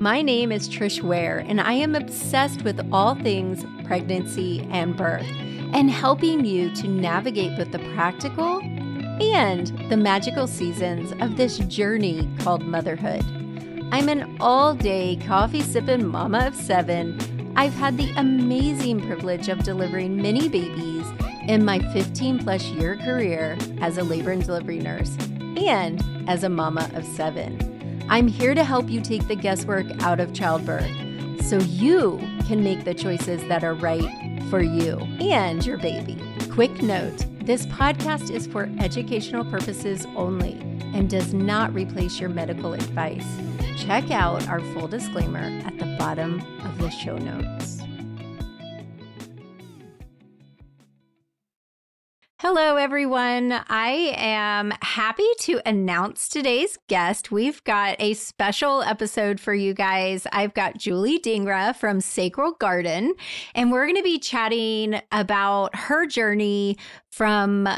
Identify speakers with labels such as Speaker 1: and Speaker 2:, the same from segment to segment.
Speaker 1: My name is Trish Ware, and I am obsessed with all things pregnancy and birth and helping you to navigate both the practical and the magical seasons of this journey called motherhood. I'm an all day coffee sipping mama of seven. I've had the amazing privilege of delivering many babies in my 15 plus year career as a labor and delivery nurse and as a mama of seven. I'm here to help you take the guesswork out of childbirth so you can make the choices that are right for you and your baby. Quick note this podcast is for educational purposes only and does not replace your medical advice. Check out our full disclaimer at the bottom of the show notes. Hello, everyone. I am happy to announce today's guest. We've got a special episode for you guys. I've got Julie Dhingra from Sacral Garden, and we're going to be chatting about her journey from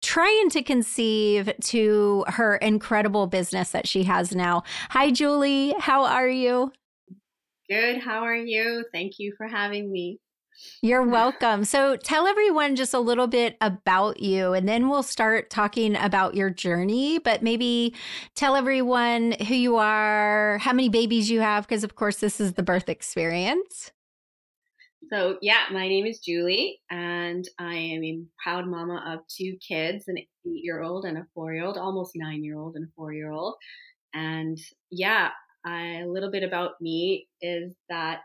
Speaker 1: trying to conceive to her incredible business that she has now. Hi, Julie. How are you?
Speaker 2: Good. How are you? Thank you for having me.
Speaker 1: You're welcome. So tell everyone just a little bit about you, and then we'll start talking about your journey. But maybe tell everyone who you are, how many babies you have, because of course, this is the birth experience.
Speaker 2: So, yeah, my name is Julie, and I am a proud mama of two kids an eight year old and a four year old, almost nine year old and a four year old. And yeah, I, a little bit about me is that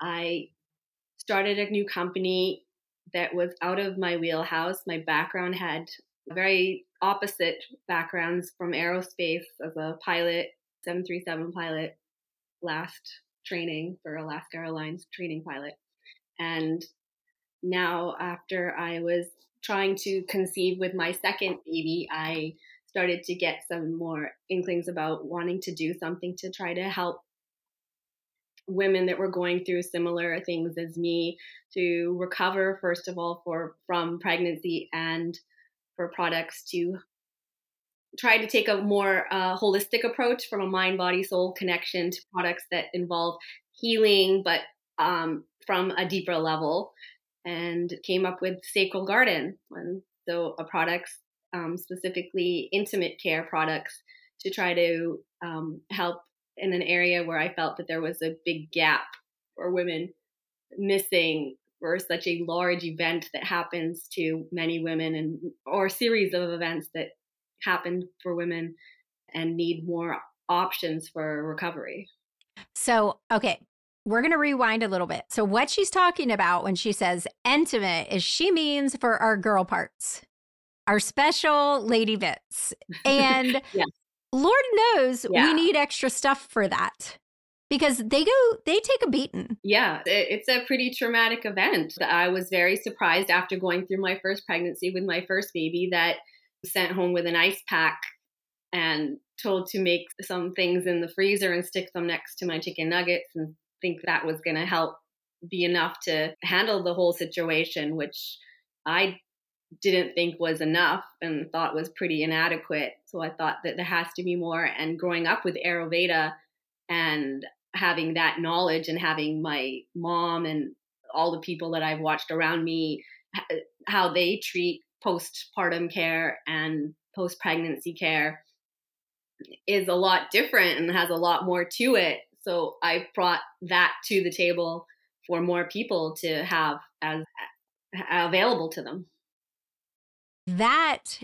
Speaker 2: I started a new company that was out of my wheelhouse. My background had very opposite backgrounds from aerospace as a pilot, 737 pilot, last training for Alaska Airlines training pilot. And now, after I was trying to conceive with my second baby, I started to get some more inklings about wanting to do something to try to help women that were going through similar things as me to recover first of all for from pregnancy and for products to try to take a more uh, holistic approach from a mind body soul connection to products that involve healing but um, from a deeper level and came up with sacral garden. And so a products um, specifically intimate care products to try to um, help in an area where I felt that there was a big gap for women missing for such a large event that happens to many women and or series of events that happen for women and need more options for recovery.
Speaker 1: So, okay, we're going to rewind a little bit. So, what she's talking about when she says intimate is she means for our girl parts, our special lady bits. And yes. Lord knows yeah. we need extra stuff for that because they go they take a beating
Speaker 2: yeah it's a pretty traumatic event i was very surprised after going through my first pregnancy with my first baby that sent home with an ice pack and told to make some things in the freezer and stick them next to my chicken nuggets and think that was going to help be enough to handle the whole situation which i didn't think was enough and thought was pretty inadequate. So I thought that there has to be more. And growing up with Ayurveda and having that knowledge and having my mom and all the people that I've watched around me, how they treat postpartum care and post pregnancy care is a lot different and has a lot more to it. So I brought that to the table for more people to have as available to them
Speaker 1: that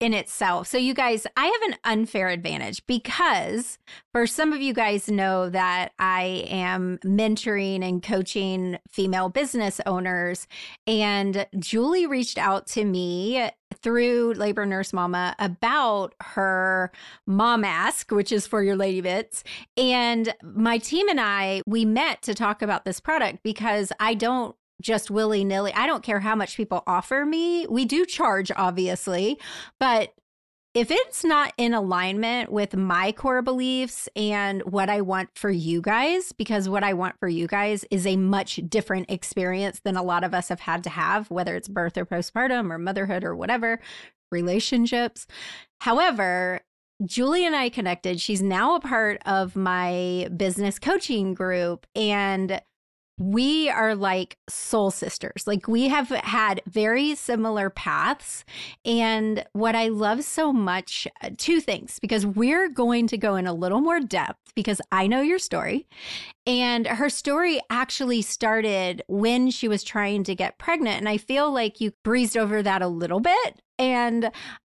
Speaker 1: in itself. So, you guys, I have an unfair advantage because for some of you guys know that I am mentoring and coaching female business owners. And Julie reached out to me through Labor Nurse Mama about her Ma Mask, which is for your lady bits. And my team and I, we met to talk about this product because I don't just willy nilly. I don't care how much people offer me. We do charge, obviously, but if it's not in alignment with my core beliefs and what I want for you guys, because what I want for you guys is a much different experience than a lot of us have had to have, whether it's birth or postpartum or motherhood or whatever, relationships. However, Julie and I connected. She's now a part of my business coaching group. And we are like soul sisters. Like we have had very similar paths. And what I love so much, uh, two things, because we're going to go in a little more depth because I know your story. And her story actually started when she was trying to get pregnant. And I feel like you breezed over that a little bit. And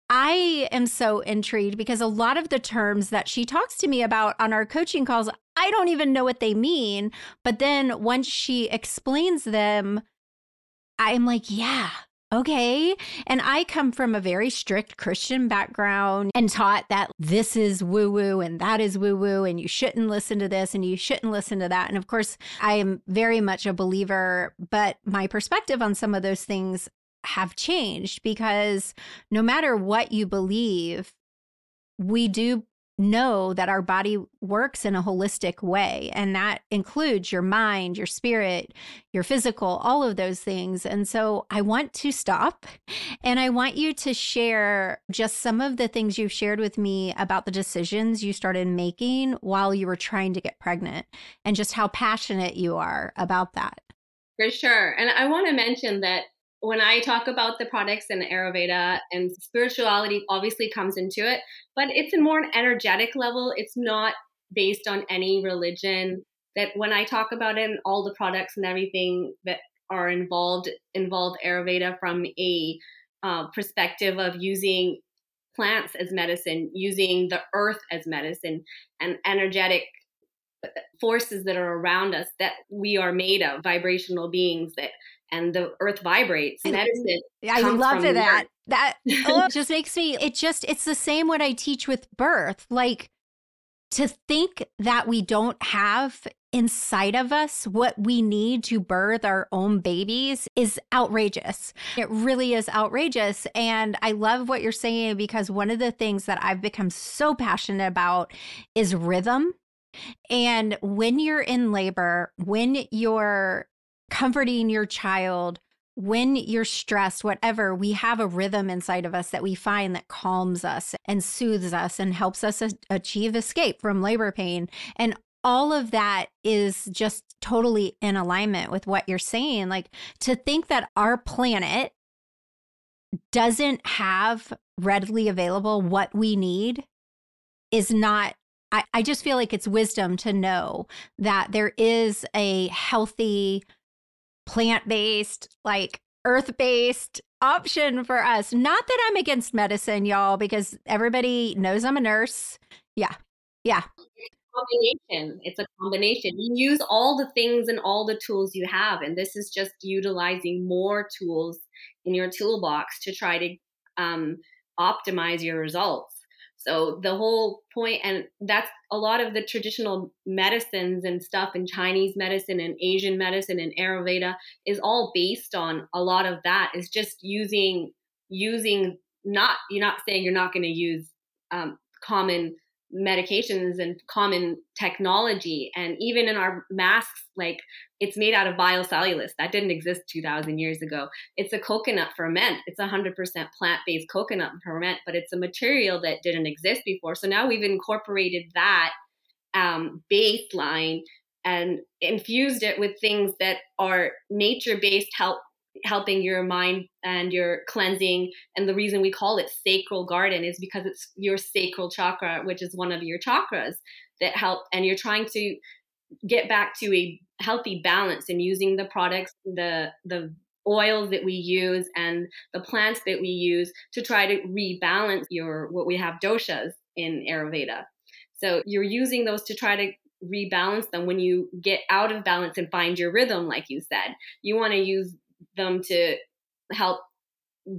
Speaker 1: I am so intrigued because a lot of the terms that she talks to me about on our coaching calls, I don't even know what they mean. But then once she explains them, I'm like, yeah, okay. And I come from a very strict Christian background and taught that this is woo woo and that is woo woo, and you shouldn't listen to this and you shouldn't listen to that. And of course, I am very much a believer, but my perspective on some of those things have changed because no matter what you believe, we do know that our body works in a holistic way. And that includes your mind, your spirit, your physical, all of those things. And so I want to stop and I want you to share just some of the things you've shared with me about the decisions you started making while you were trying to get pregnant and just how passionate you are about that.
Speaker 2: For sure. And I want to mention that when I talk about the products and Ayurveda and spirituality obviously comes into it, but it's a more energetic level. It's not based on any religion. That when I talk about it and all the products and everything that are involved involved Ayurveda from a uh, perspective of using plants as medicine, using the earth as medicine, and energetic uh, forces that are around us that we are made of, vibrational beings that and the earth vibrates. Medicine.
Speaker 1: I love that. That oh, just makes me, it just, it's the same what I teach with birth. Like to think that we don't have inside of us what we need to birth our own babies is outrageous. It really is outrageous. And I love what you're saying because one of the things that I've become so passionate about is rhythm. And when you're in labor, when you're comforting your child when you're stressed, whatever, we have a rhythm inside of us that we find that calms us and soothes us and helps us achieve escape from labor pain. And all of that is just totally in alignment with what you're saying. Like to think that our planet doesn't have readily available what we need is not. I, I just feel like it's wisdom to know that there is a healthy, plant based, like earth based option for us. Not that I'm against medicine, y'all, because everybody knows I'm a nurse. Yeah. Yeah.
Speaker 2: Combination. It's a combination. You use all the things and all the tools you have. And this is just utilizing more tools in your toolbox to try to um, optimize your results. So the whole point, and that's a lot of the traditional medicines and stuff in Chinese medicine and Asian medicine and Ayurveda is all based on a lot of that. Is just using using not you're not saying you're not going to use um, common medications and common technology. And even in our masks like it's made out of biocellulose. That didn't exist 2000 years ago. It's a coconut ferment. It's 100% plant-based coconut ferment but it's a material that didn't exist before. So now we've incorporated that um, baseline and infused it with things that are nature-based help helping your mind and your cleansing. And the reason we call it sacral garden is because it's your sacral chakra, which is one of your chakras that help. And you're trying to get back to a healthy balance in using the products, the the oils that we use and the plants that we use to try to rebalance your what we have doshas in Ayurveda. So you're using those to try to rebalance them when you get out of balance and find your rhythm like you said. You want to use them to help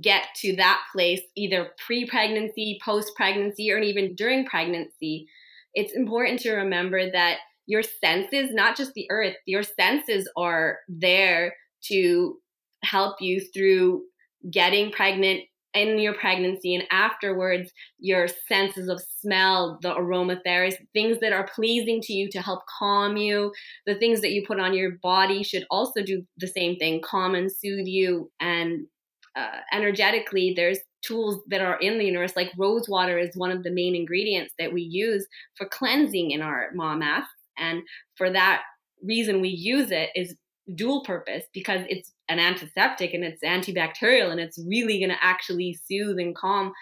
Speaker 2: get to that place either pre-pregnancy, post-pregnancy, or even during pregnancy. It's important to remember that your senses, not just the earth, your senses are there to help you through getting pregnant in your pregnancy and afterwards your senses of smell the aromatherapy things that are pleasing to you to help calm you the things that you put on your body should also do the same thing calm and soothe you and uh, energetically there's tools that are in the universe, like rose water is one of the main ingredients that we use for cleansing in our Ma Mask. And for that reason, we use it is dual purpose because it's an antiseptic and it's antibacterial and it's really going to actually soothe and calm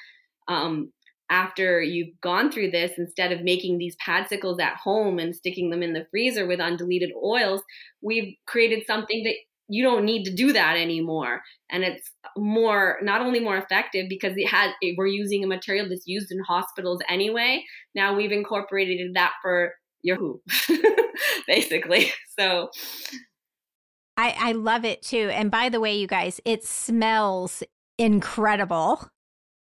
Speaker 2: um, after you've gone through this instead of making these padsicles at home and sticking them in the freezer with undiluted oils we've created something that you don't need to do that anymore. And it's more not only more effective because it has we're using a material that's used in hospitals anyway. Now we've incorporated that for yahoo basically. So
Speaker 1: I, I love it too. And by the way, you guys, it smells incredible.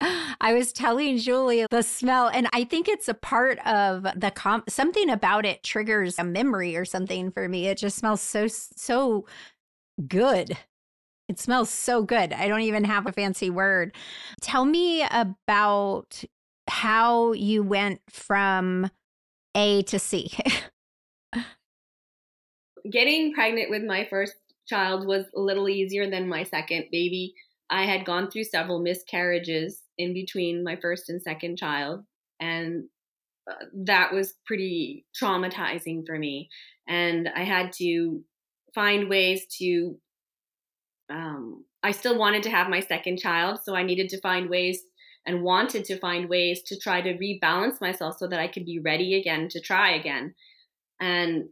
Speaker 1: I was telling Julie the smell, and I think it's a part of the comp. Something about it triggers a memory or something for me. It just smells so so good. It smells so good. I don't even have a fancy word. Tell me about how you went from A to C.
Speaker 2: Getting pregnant with my first child was a little easier than my second baby. I had gone through several miscarriages in between my first and second child, and uh, that was pretty traumatizing for me. And I had to find ways to. Um, I still wanted to have my second child, so I needed to find ways and wanted to find ways to try to rebalance myself so that I could be ready again to try again. And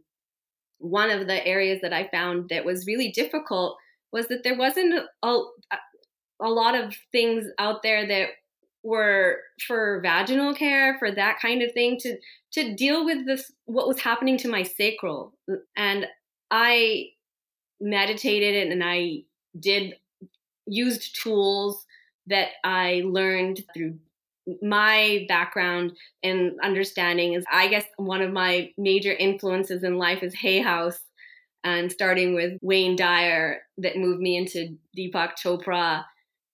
Speaker 2: one of the areas that I found that was really difficult was that there wasn't a, a lot of things out there that were for vaginal care for that kind of thing to to deal with this what was happening to my sacral. And i meditated and i did used tools that i learned through my background and understanding is i guess one of my major influences in life is hay house and starting with wayne dyer that moved me into deepak chopra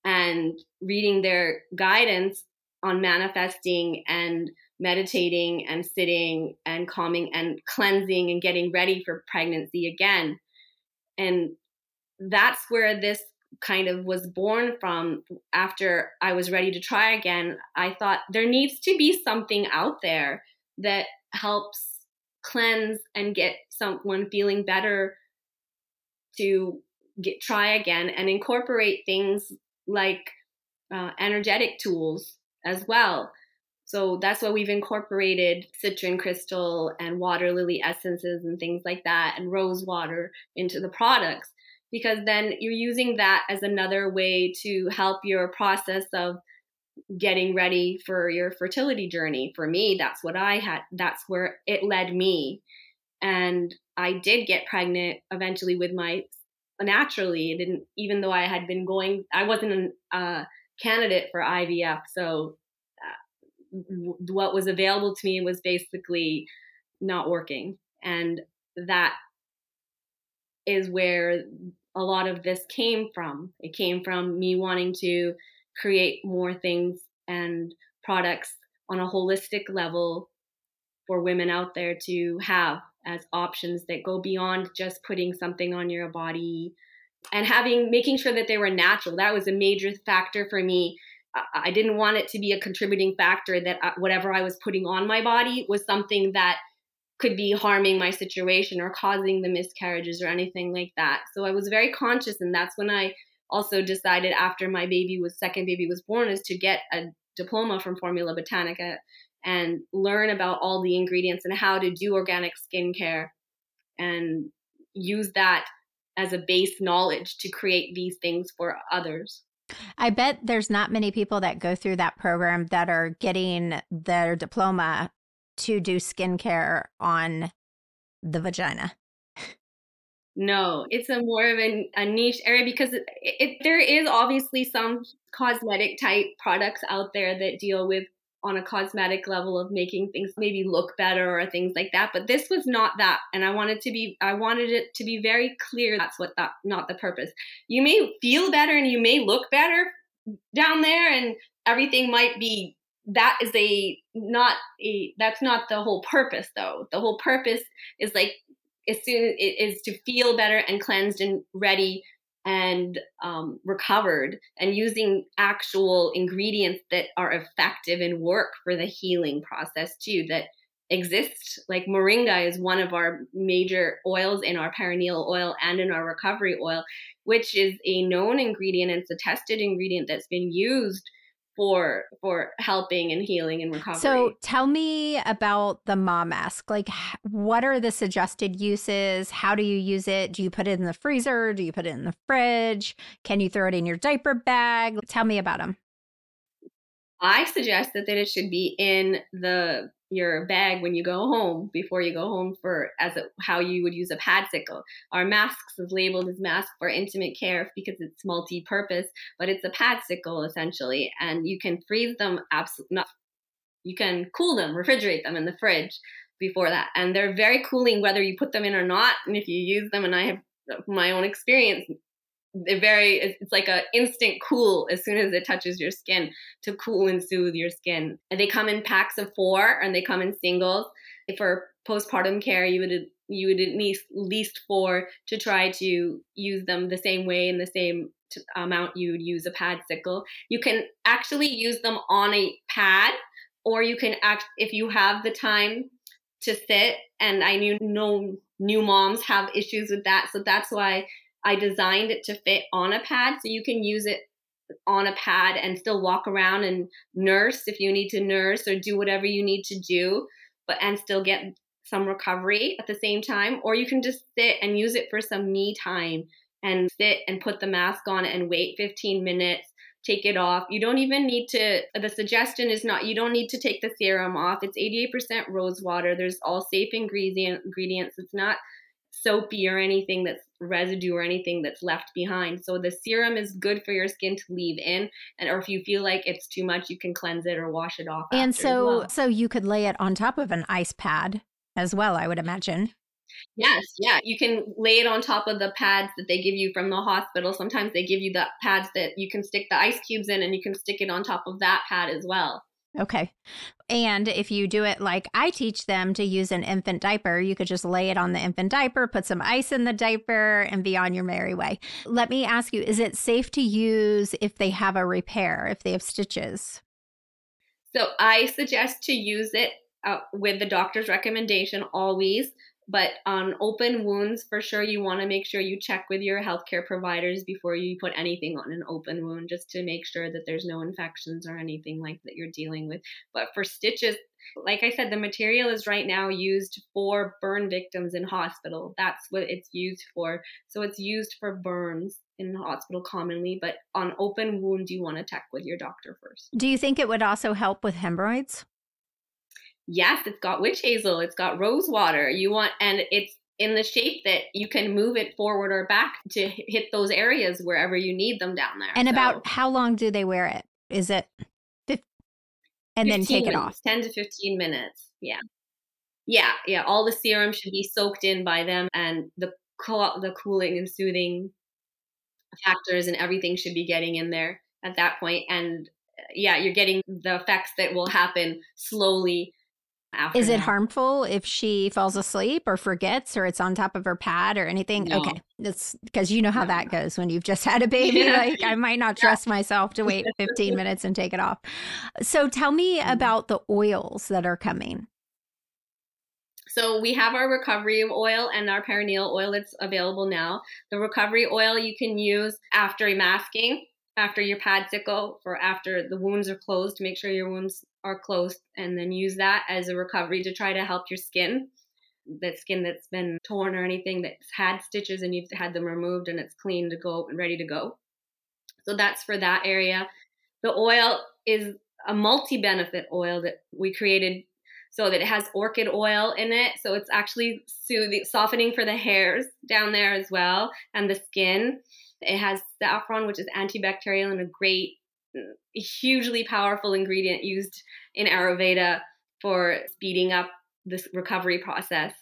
Speaker 2: and reading their guidance on manifesting and meditating and sitting and calming and cleansing and getting ready for pregnancy again. And that's where this kind of was born from after I was ready to try again. I thought there needs to be something out there that helps cleanse and get someone feeling better to get try again and incorporate things like uh, energetic tools as well. So that's why we've incorporated citrine crystal and water lily essences and things like that and rose water into the products because then you're using that as another way to help your process of getting ready for your fertility journey. For me, that's what I had, that's where it led me. And I did get pregnant eventually with my naturally. It didn't, even though I had been going, I wasn't a candidate for IVF. So uh, what was available to me was basically not working. And that is where a lot of this came from. It came from me wanting to create more things and products on a holistic level for women out there to have as options that go beyond just putting something on your body and having making sure that they were natural that was a major factor for me i didn't want it to be a contributing factor that uh, whatever i was putting on my body was something that could be harming my situation or causing the miscarriages or anything like that so i was very conscious and that's when i also decided after my baby was second baby was born is to get a diploma from formula botanica and learn about all the ingredients and how to do organic skincare and use that as a base knowledge to create these things for others.
Speaker 1: I bet there's not many people that go through that program that are getting their diploma to do skincare on the vagina.
Speaker 2: No, it's a more of a, a niche area because it, it, there is obviously some cosmetic type products out there that deal with on a cosmetic level of making things maybe look better or things like that but this was not that and i wanted to be i wanted it to be very clear that's what that not the purpose you may feel better and you may look better down there and everything might be that is a not a that's not the whole purpose though. The whole purpose is like as soon it is to feel better and cleansed and ready and um, recovered and using actual ingredients that are effective and work for the healing process too that exist. Like moringa is one of our major oils in our perineal oil and in our recovery oil which is a known ingredient. It's a tested ingredient that's been used for for helping and healing and recovery.
Speaker 1: So tell me about the mom mask. Like what are the suggested uses? How do you use it? Do you put it in the freezer? Do you put it in the fridge? Can you throw it in your diaper bag? Tell me about them.
Speaker 2: I suggest that, that it should be in the your bag when you go home before you go home for as a, how you would use a pad padsicle. Our masks is labeled as mask for intimate care because it's multi-purpose, but it's a pad padsicle essentially, and you can freeze them absolutely. Not, you can cool them, refrigerate them in the fridge before that, and they're very cooling whether you put them in or not. And if you use them, and I have my own experience they're very it's like a instant cool as soon as it touches your skin to cool and soothe your skin. And they come in packs of four and they come in singles. For postpartum care you would you would at least least four to try to use them the same way in the same amount you would use a pad sickle. You can actually use them on a pad or you can act if you have the time to sit. And i knew no new moms have issues with that. So that's why I designed it to fit on a pad so you can use it on a pad and still walk around and nurse if you need to nurse or do whatever you need to do, but and still get some recovery at the same time. Or you can just sit and use it for some me time and sit and put the mask on and wait 15 minutes take it off. You don't even need to, the suggestion is not, you don't need to take the serum off. It's 88% rose water. There's all safe ingredient, ingredients. It's not soapy or anything that's residue or anything that's left behind. So the serum is good for your skin to leave in and or if you feel like it's too much you can cleanse it or wash it off.
Speaker 1: And so
Speaker 2: well.
Speaker 1: so you could lay it on top of an ice pad as well, I would imagine.
Speaker 2: Yes, yeah. You can lay it on top of the pads that they give you from the hospital. Sometimes they give you the pads that you can stick the ice cubes in and you can stick it on top of that pad as well.
Speaker 1: Okay. And if you do it like I teach them to use an infant diaper, you could just lay it on the infant diaper, put some ice in the diaper, and be on your merry way. Let me ask you is it safe to use if they have a repair, if they have stitches?
Speaker 2: So I suggest to use it uh, with the doctor's recommendation always. But on open wounds, for sure, you want to make sure you check with your healthcare providers before you put anything on an open wound, just to make sure that there's no infections or anything like that you're dealing with. But for stitches, like I said, the material is right now used for burn victims in hospital. That's what it's used for. So it's used for burns in hospital commonly, but on open wounds, you want to check with your doctor first.
Speaker 1: Do you think it would also help with hemorrhoids?
Speaker 2: Yes, it's got witch hazel, it's got rose water. You want, and it's in the shape that you can move it forward or back to hit those areas wherever you need them down there.
Speaker 1: And so, about how long do they wear it? Is it 50, and then take
Speaker 2: minutes,
Speaker 1: it off?
Speaker 2: 10 to 15 minutes. Yeah. Yeah. Yeah. All the serum should be soaked in by them and the, co- the cooling and soothing factors and everything should be getting in there at that point. And uh, yeah, you're getting the effects that will happen slowly
Speaker 1: is it
Speaker 2: that.
Speaker 1: harmful if she falls asleep or forgets or it's on top of her pad or anything?
Speaker 2: No.
Speaker 1: Okay. It's because you know how that goes when you've just had a baby.
Speaker 2: Yeah.
Speaker 1: Like, I might not trust myself to wait 15 minutes and take it off. So, tell me
Speaker 2: Mm-hmm.
Speaker 1: about the oils that are coming.
Speaker 2: So we have our recovery oil and our perineal oil that's available now. The recovery oil you can use after masking, after your pad sickle, for after the wounds are closed to make sure your wounds are closed, and then use that as a recovery to try to help your skin. That skin that's been torn or anything that's had stitches and you've had them removed and it's clean to go and ready to go. So that's for that area. The oil is a multi benefit oil that we created so that it has orchid oil in it. So it's actually soothing, softening for the hairs down there as well and the skin. It has saffron, which is antibacterial and a great, hugely powerful ingredient used in Ayurveda for speeding up this recovery process.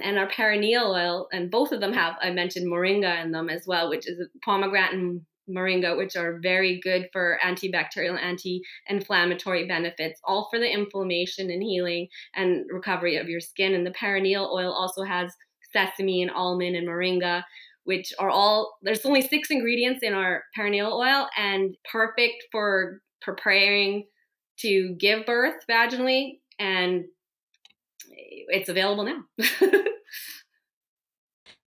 Speaker 2: And our perineal oil, and both of them have, I mentioned moringa in them as well, which is pomegranate and moringa, which are very good for antibacterial, anti inflammatory benefits, all for the inflammation and healing and recovery of your skin. And the perineal oil also has sesame and almond and moringa, which are all there's only six ingredients in our perineal oil and perfect for preparing to give birth vaginally and it's available now.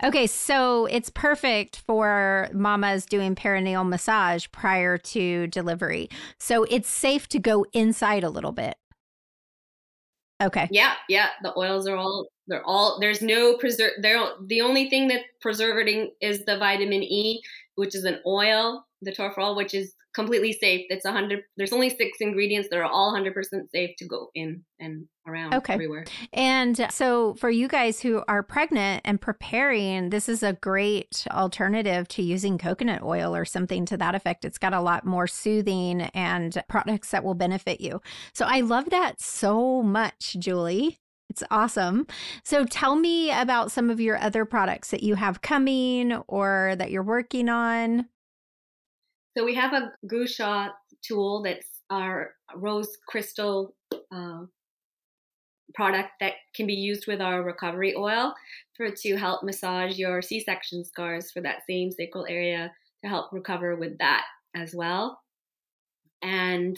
Speaker 1: okay, so it's perfect for mamas doing perineal massage prior to delivery. So it's safe to go inside a little bit. Okay.
Speaker 2: Yeah, yeah. The oils are all they're all there's no preserve. They're the only thing that preserving is the vitamin E, which is an oil, the tocopherol, which is completely safe. It's a hundred. There's only six ingredients that are all hundred percent safe to go in and around okay. everywhere.
Speaker 1: And so, for you guys who are pregnant and preparing, this is a great alternative to using coconut oil or something to that effect. It's got a lot more soothing and products that will benefit you. So, I love that so much, Julie. It's awesome. So tell me about some of your other products that you have coming or that you're working on.
Speaker 2: So we have a Gua sha tool that's our rose crystal uh, product that can be used with our recovery oil for to help massage your C-section scars for that same sacral area to help recover with that as well. And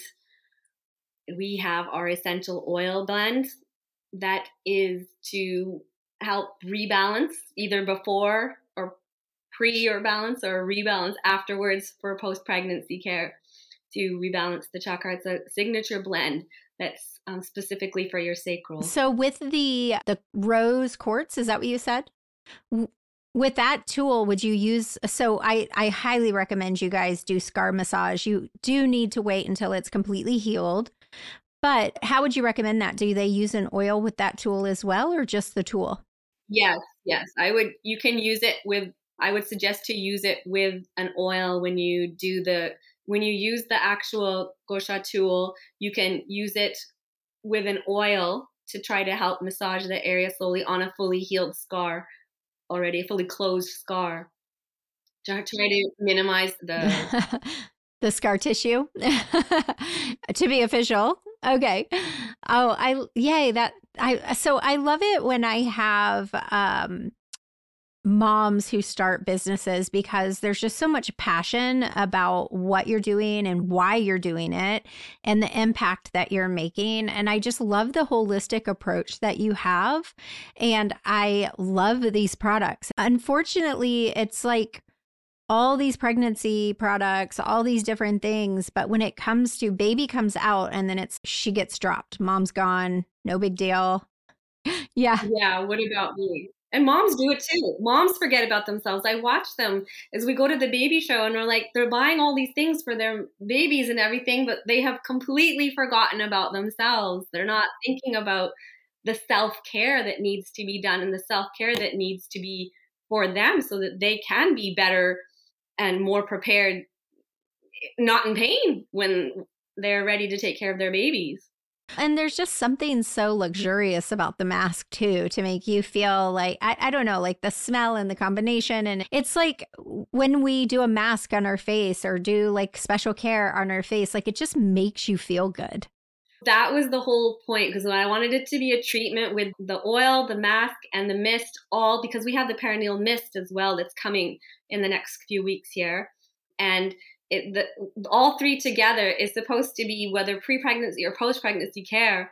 Speaker 2: we have our essential oil blend that is to help rebalance either before or pre or balance or rebalance afterwards for post pregnancy care to rebalance the chakra. It's a signature blend that's um, specifically for your sacral.
Speaker 1: So with the the rose quartz, is that what you said? With that tool, would you use? So I I highly recommend you guys do scar massage. You do need to wait until it's completely healed. But how would you recommend that? Do they use an oil with that tool as well, or just the tool?
Speaker 2: Yes, yes. I would. You can use it with. I would suggest to use it with an oil when you do the when you use the actual gua sha tool. You can use it with an oil to try to help massage the area slowly on a fully healed scar, already a fully closed scar. Try to minimize the
Speaker 1: the scar tissue to be official. Okay. Oh, I yay that I so I love it when I have um moms who start businesses because there's just so much passion about what you're doing and why you're doing it and the impact that you're making. And I just love the holistic approach that you have. And I love these products. Unfortunately, it's like all these pregnancy products, all these different things. But when it comes to baby comes out and then it's she gets dropped, mom's gone, no big deal. yeah.
Speaker 2: Yeah. What about me? And moms do it too. Moms forget about themselves. I watch them as we go to the baby show and we're like, they're buying all these things for their babies and everything, but they have completely forgotten about themselves. They're not thinking about the self care that needs to be done and the self care that needs to be for them so that they can be better and more prepared, not in pain when they're ready to take care of their babies.
Speaker 1: And there's just something so luxurious about the mask, too, to make you feel like, I, I don't know, like the smell and the combination. And it's like when we do a mask on our face or do like special care on our face, like it just makes you feel good.
Speaker 2: That was the whole point because I wanted it to be a treatment with the oil, the mask, and the mist, all because we have the perineal mist as well that's coming in the next few weeks here. And it, the, all three together is supposed to be whether pre-pregnancy or post-pregnancy care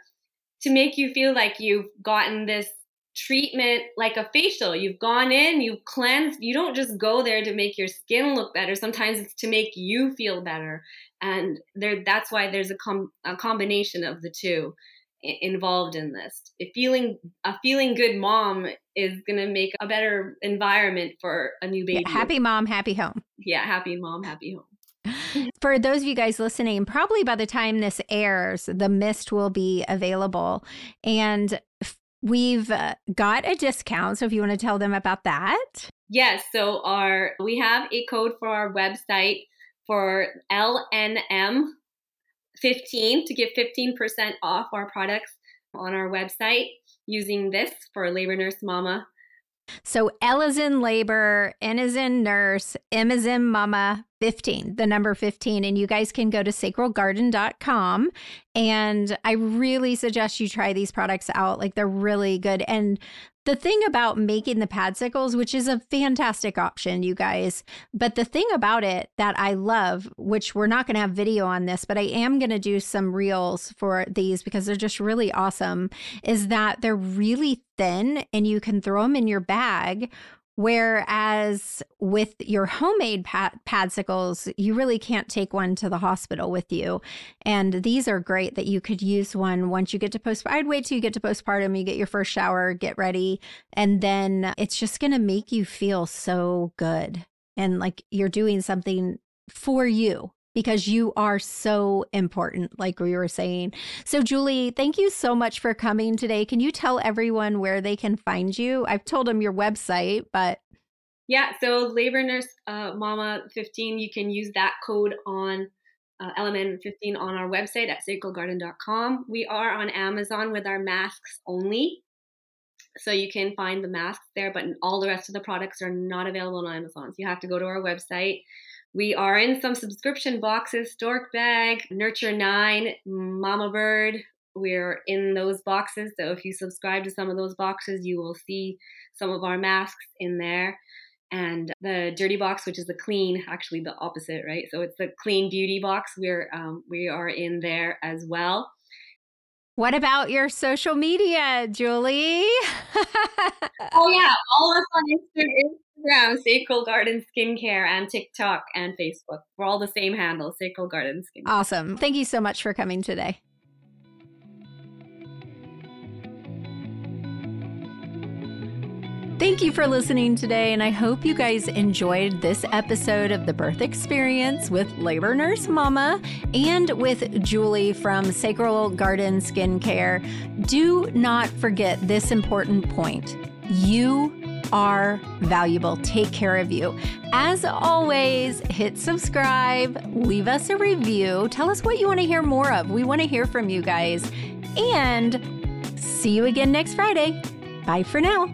Speaker 2: to make you feel like you've gotten this treatment like a facial. You've gone in, you've cleansed. You don't just go there to make your skin look better. Sometimes it's to make you feel better and there that's why there's a, com- a combination of the two involved in this. A feeling a feeling good mom is going to make a better environment for a new baby.
Speaker 1: yeah, happy mom happy home.
Speaker 2: Yeah happy mom happy home.
Speaker 1: For those of you guys listening probably by the time this airs the mist will be available. And we've uh, got a discount so if you want to tell them about that.
Speaker 2: Yes so our we have a code for our website for LNM 15 to get 15% off our products on our website using this for Labor Nurse Mama.
Speaker 1: So L is in labor, N is in nurse, M is in mama, 15, the number 15. And you guys can go to sacralgarden.com. And I really suggest you try these products out. Like they're really good. And The thing about making the padsicles, which is a fantastic option, you guys, but the thing about it that I love, which we're not going to have video on this, but I am going to do some reels for these because they're just really awesome, is that they're really thin and you can throw them in your bag Whereas with your homemade pad- padsicles, you really can't take one to the hospital with you. And these are great that you could use one once you get to post. I'd wait till you get to postpartum, you get your first shower, get ready, and then it's just going to make you feel so good and like you're doing something for you because you are so important, like we were saying. So, Julie, thank you so much for coming today. Can you tell everyone where they can find you? I've told them your website, but.
Speaker 2: Yeah, so Labor Nurse uh, Mama 15, you can use that code on uh, LMN15 on our website at sacralgarden.com. We are on Amazon with our masks only. So you can find the masks there, but all the rest of the products are not available on Amazon. So you have to go to our website we are in some subscription boxes Stork Bag, Nurture 9, Mama Bird. We're in those boxes. So if you subscribe to some of those boxes, you will see some of our masks in there. And the dirty box, which is the clean, actually the opposite, right? So it's the clean beauty box. We're um, we are in there as well.
Speaker 1: What about your social media, Julie?
Speaker 2: oh yeah, all of us on Instagram, Instagram, Sacral Garden Skincare, and TikTok and Facebook. We're all the same handle, Sacral Garden Skincare.
Speaker 1: Awesome. Thank you so much for coming today. Thank you for listening today, and I hope you guys enjoyed this episode of the birth experience with labor nurse mama and with Julie from Sacral Garden Skincare. Do not forget this important point. You are valuable. Take care of you. As always, hit subscribe, leave us a review, tell us what you want to hear more of. We want to hear from you guys. And see you again next Friday. Bye for now.